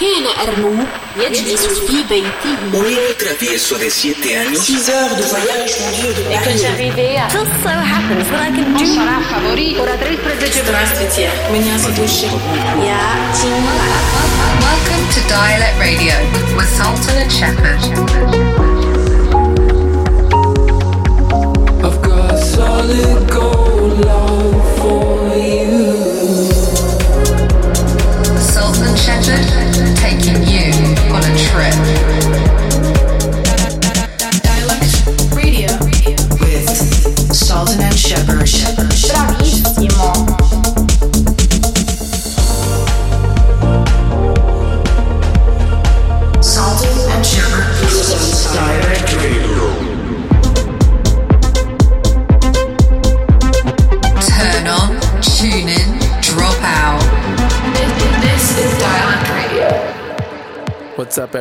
كان أرنو يجلس في بيته Un travieso de 7 años. 6 heures de voyage قصة وحفل ولكن مصرع فابوري ورا 13 Здравствуйте, меня зовут Я Welcome to Dialekt Radio with Sultan and Shepard. I've got solid gold love for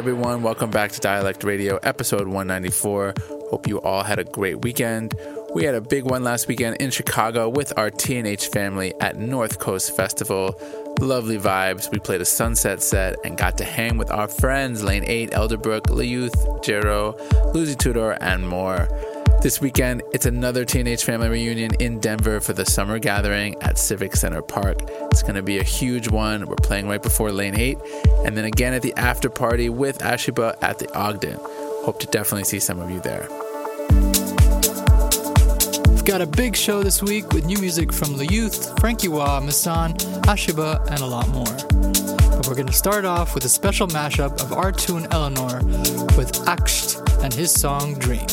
everyone? Welcome back to Dialekt Radio, episode 194. Hope you all had a great weekend. We had a big one last weekend in Chicago with our TNH family at North Coast Festival. Lovely vibes. We played a sunset set and got to hang with our friends Lane 8, Elderbrook, Youth, Jerro, Lucy Tudor, and more. This weekend, it's another TNH family reunion in Denver for the summer gathering at Civic Center Park. It's going to be a huge one. We're playing right before Lane 8, and then again at the after party with Ashibah at the Ogden. Hope to definitely see some of you there. We've got a big show this week with new music from Le Youth, Franky Wah, Massane, Ashibah, and a lot more. But we're going to start off with a special mashup of our tune Elenore with Aksht and his song Dream.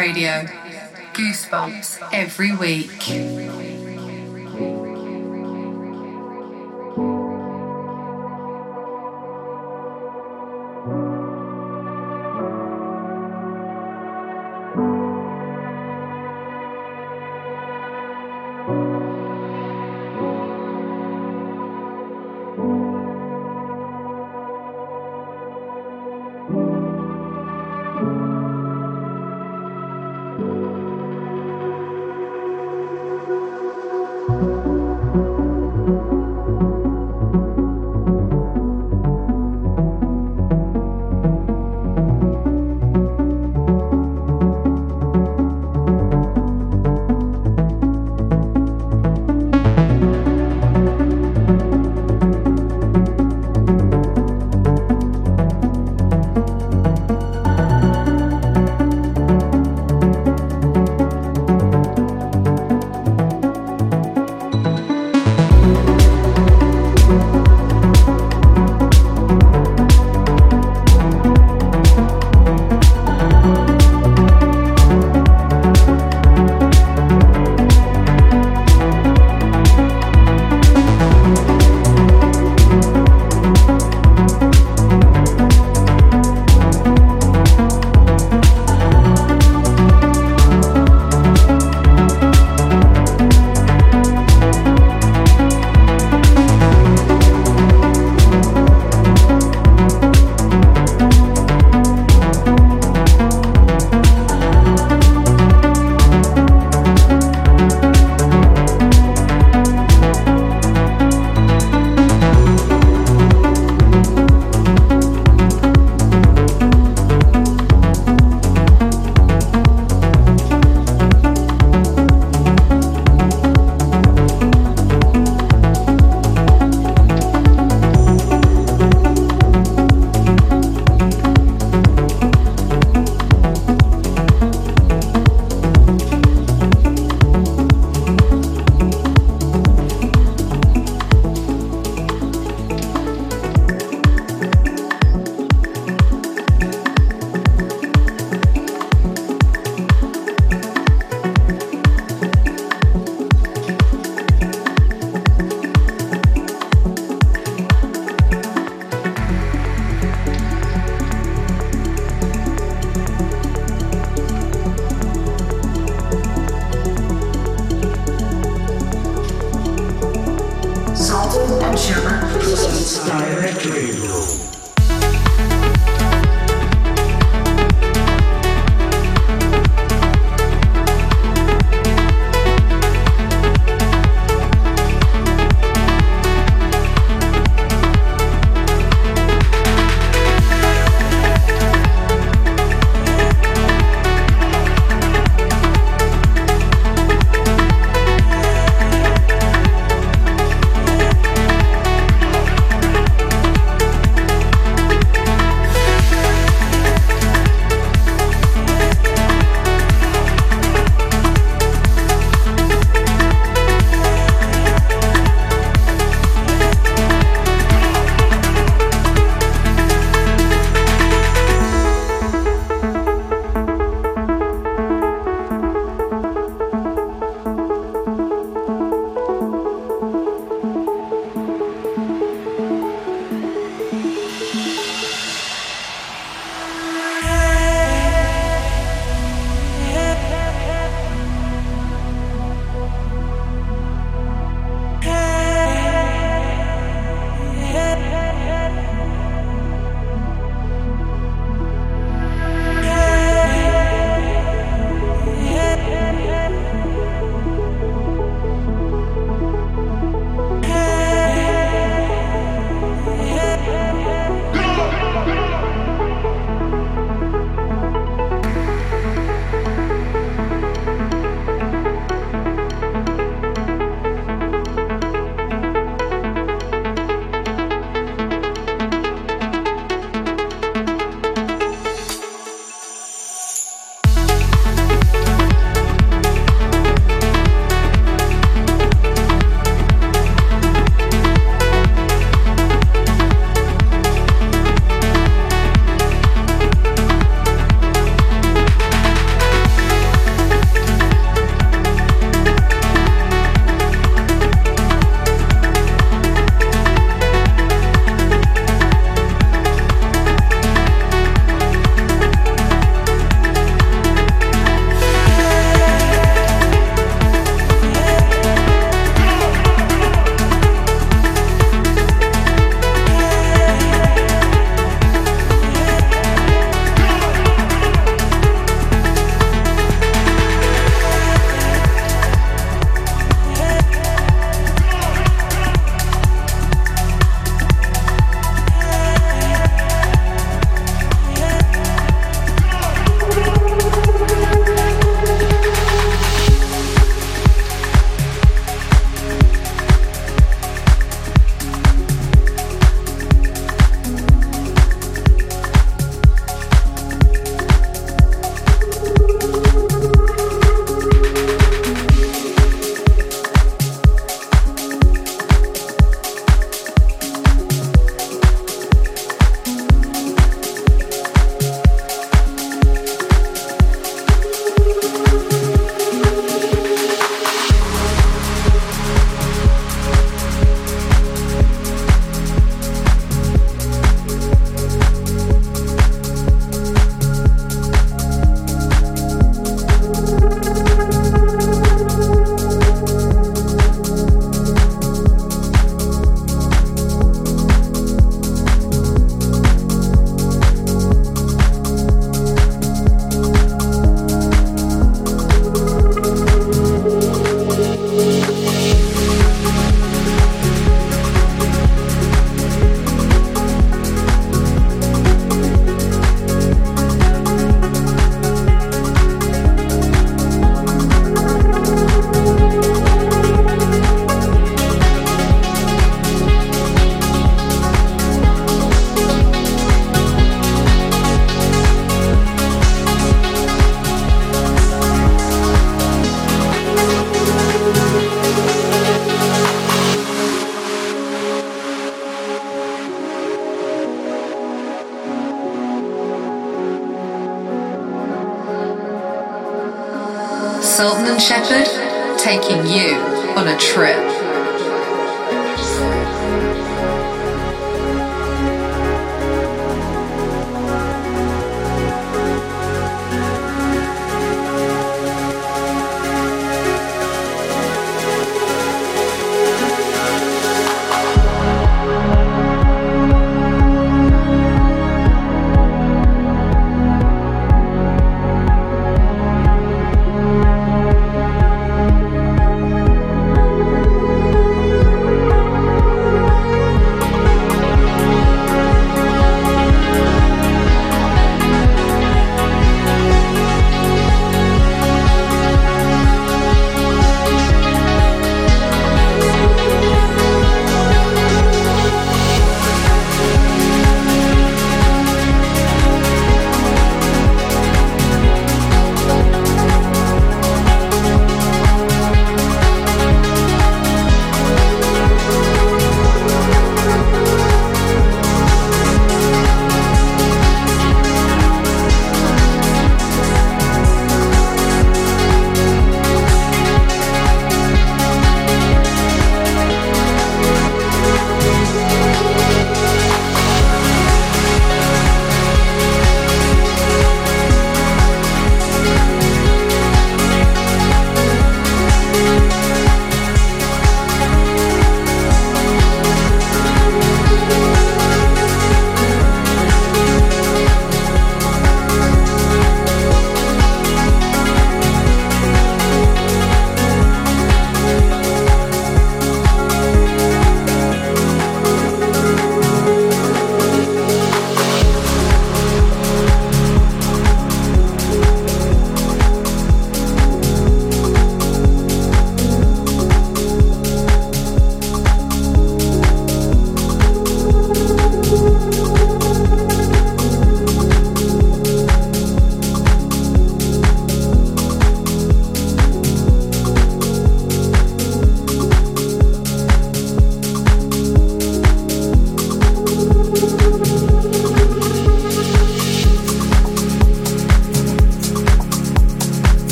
Radio. Goosebumps every week.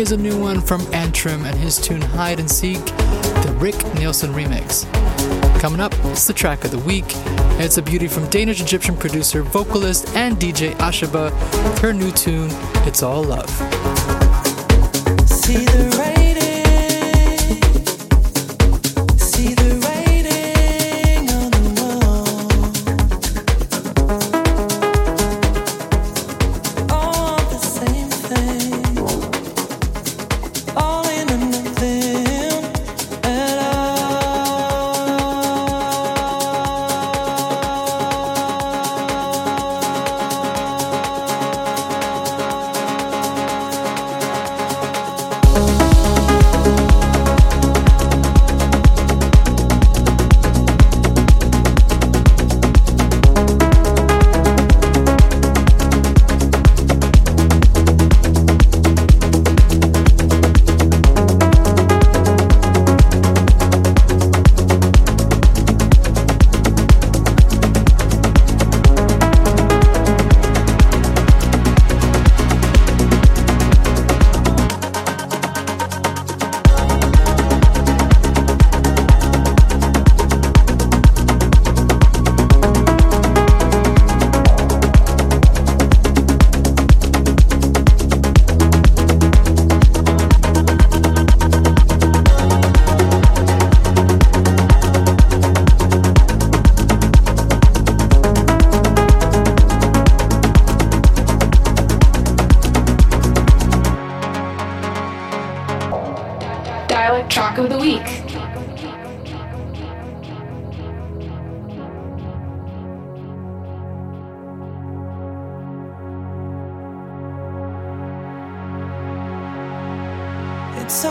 Is a new one from Antrim and his tune Hide and Seek, the Rick Nielsen remix. Coming up, it's the track of the week. It's a beauty from Danish Egyptian producer, vocalist, and DJ Ashibah with her new tune, It's All Love. It's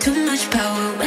too much power.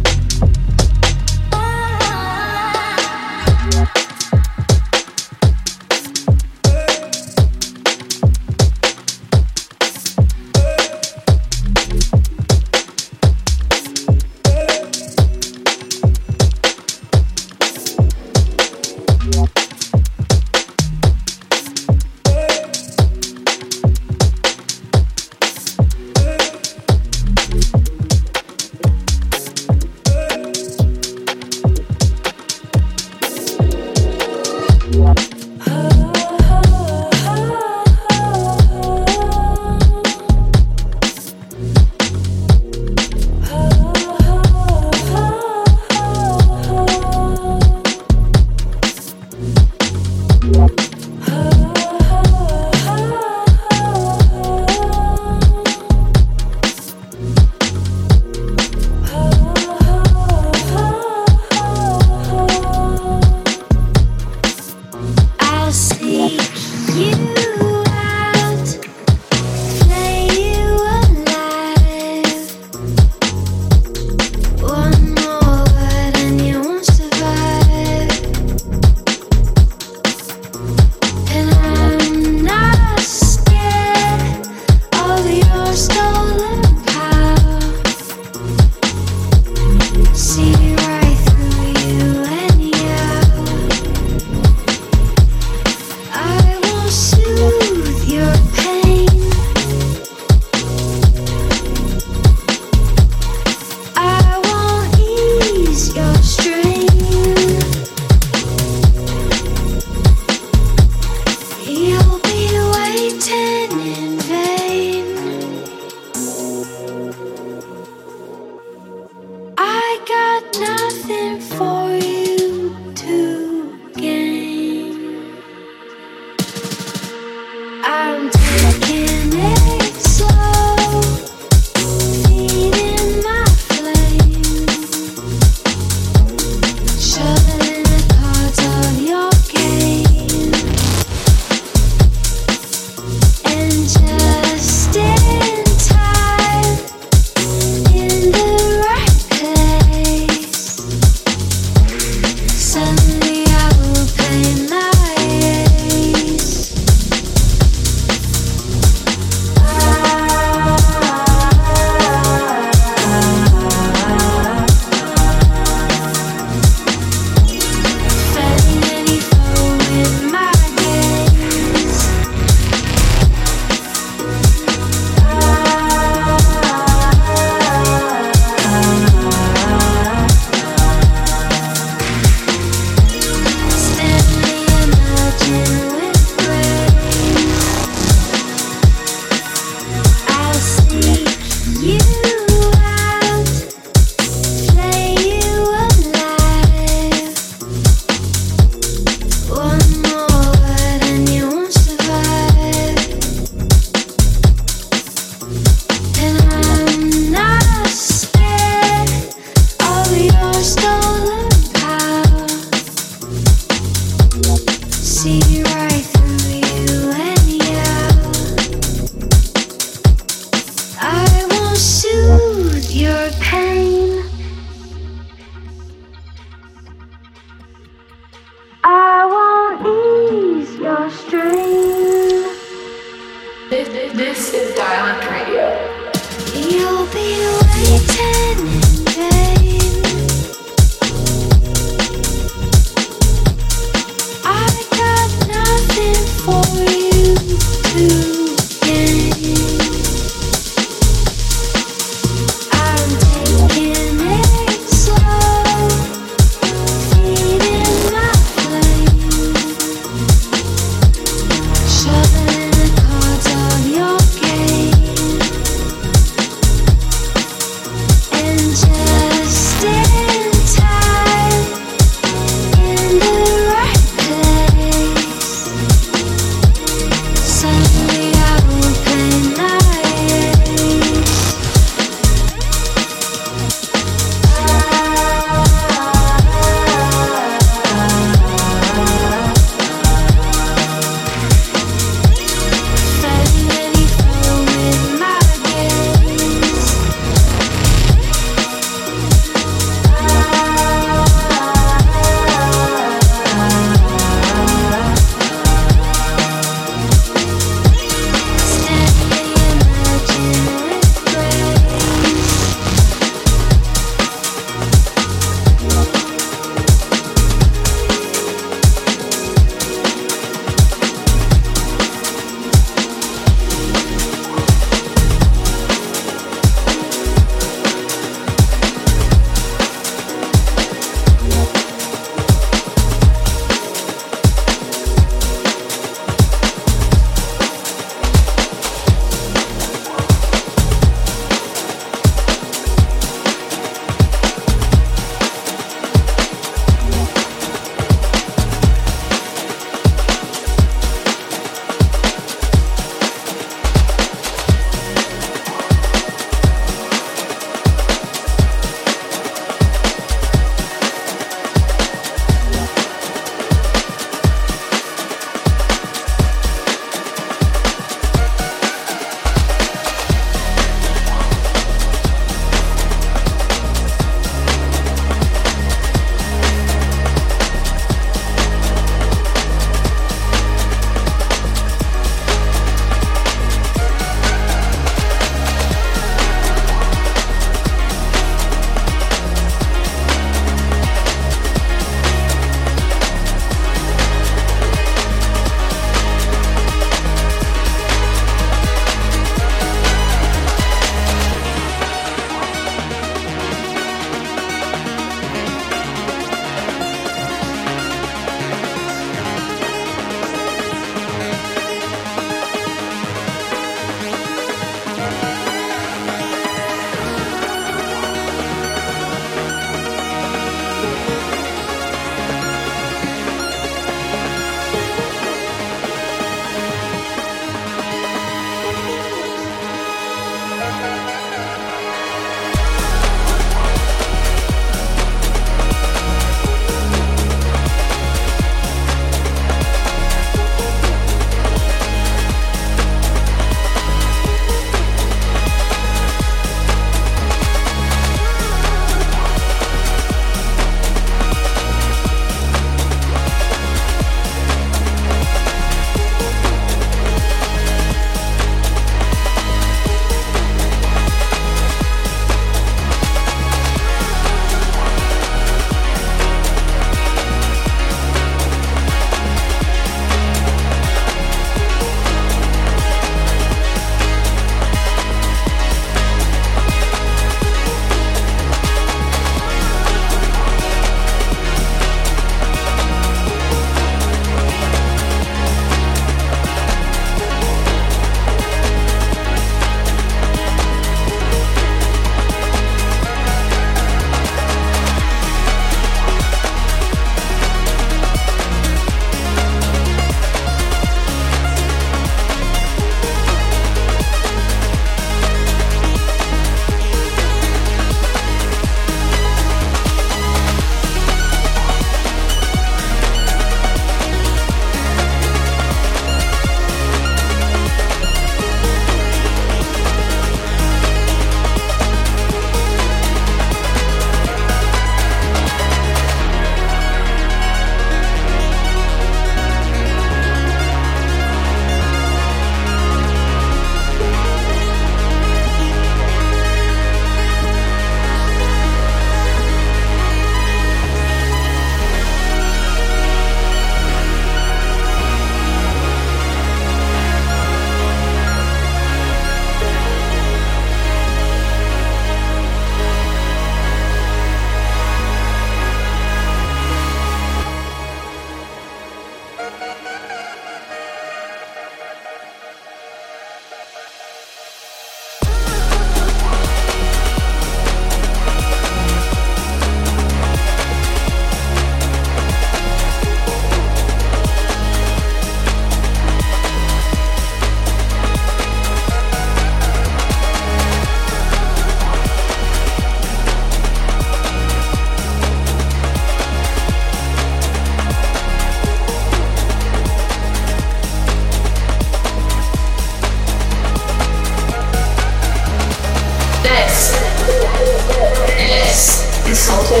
Sultan.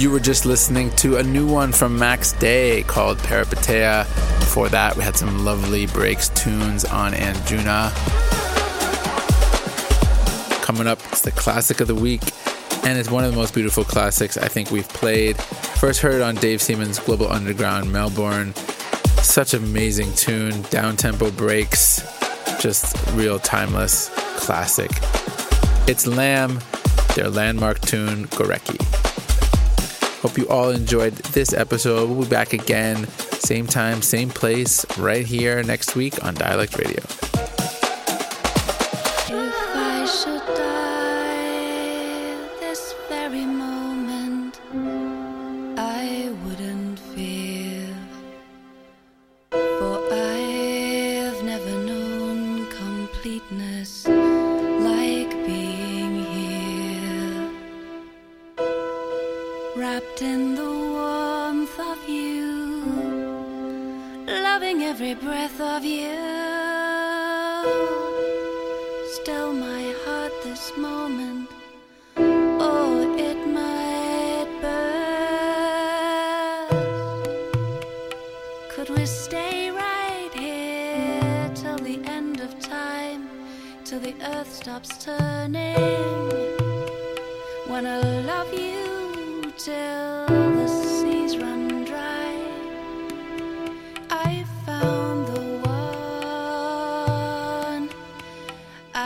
You were just listening to a new one from Max Day called Peripeteia. Before that, we had some lovely breaks tunes on Anjuna. Coming up, it's the classic of the week, and it's one of the most beautiful classics I think we've played. First heard on Dave Seaman's Global Underground Melbourne. Such amazing tune, down tempo breaks, just real timeless classic. It's Lamb, their landmark tune, Gorecki. Hope you all enjoyed this episode. We'll be back again, same time, same place, right here next week on Dialekt Radio.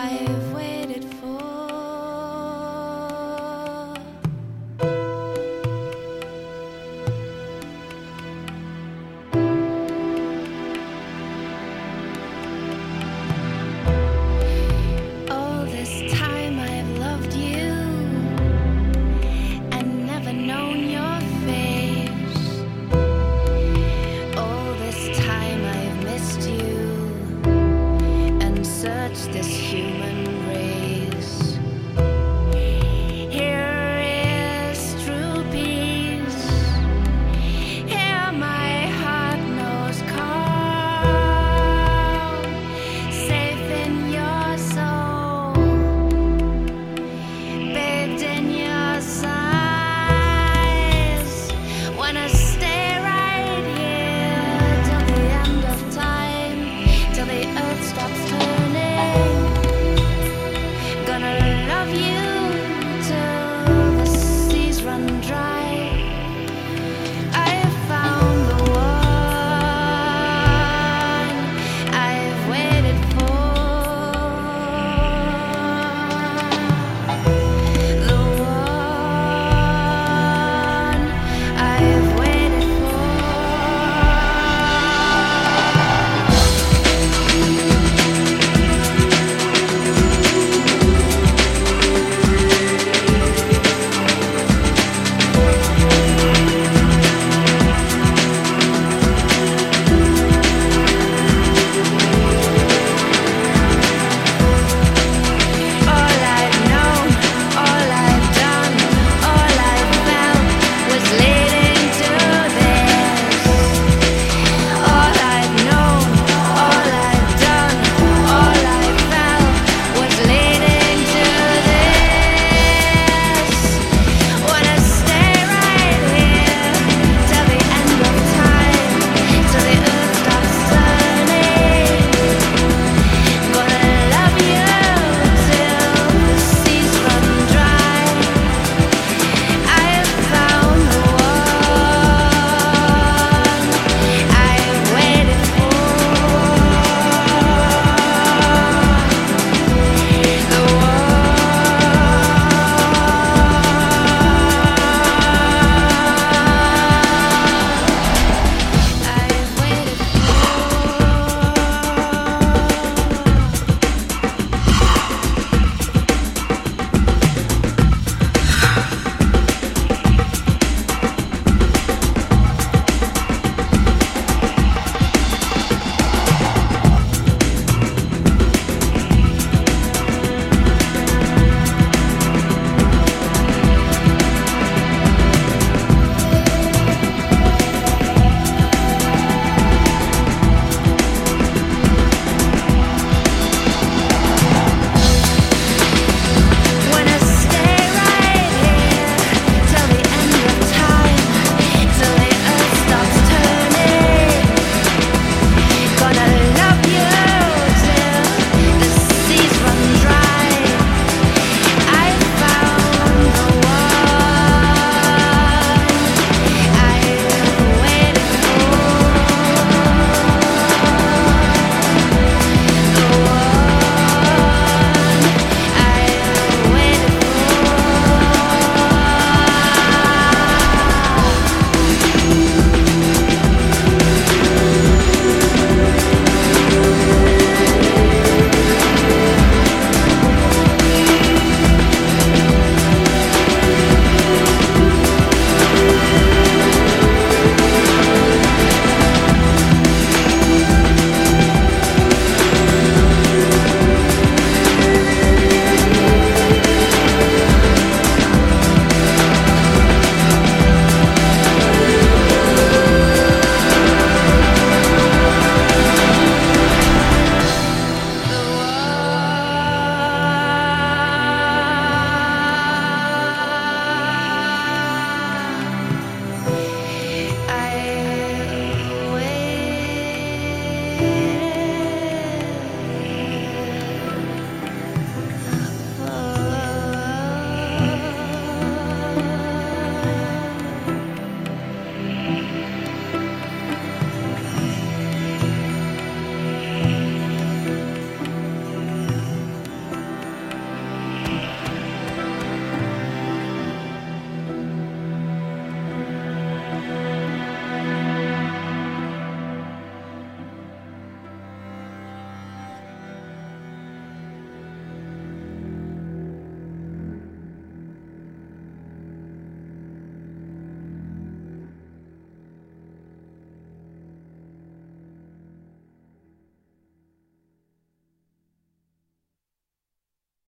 life.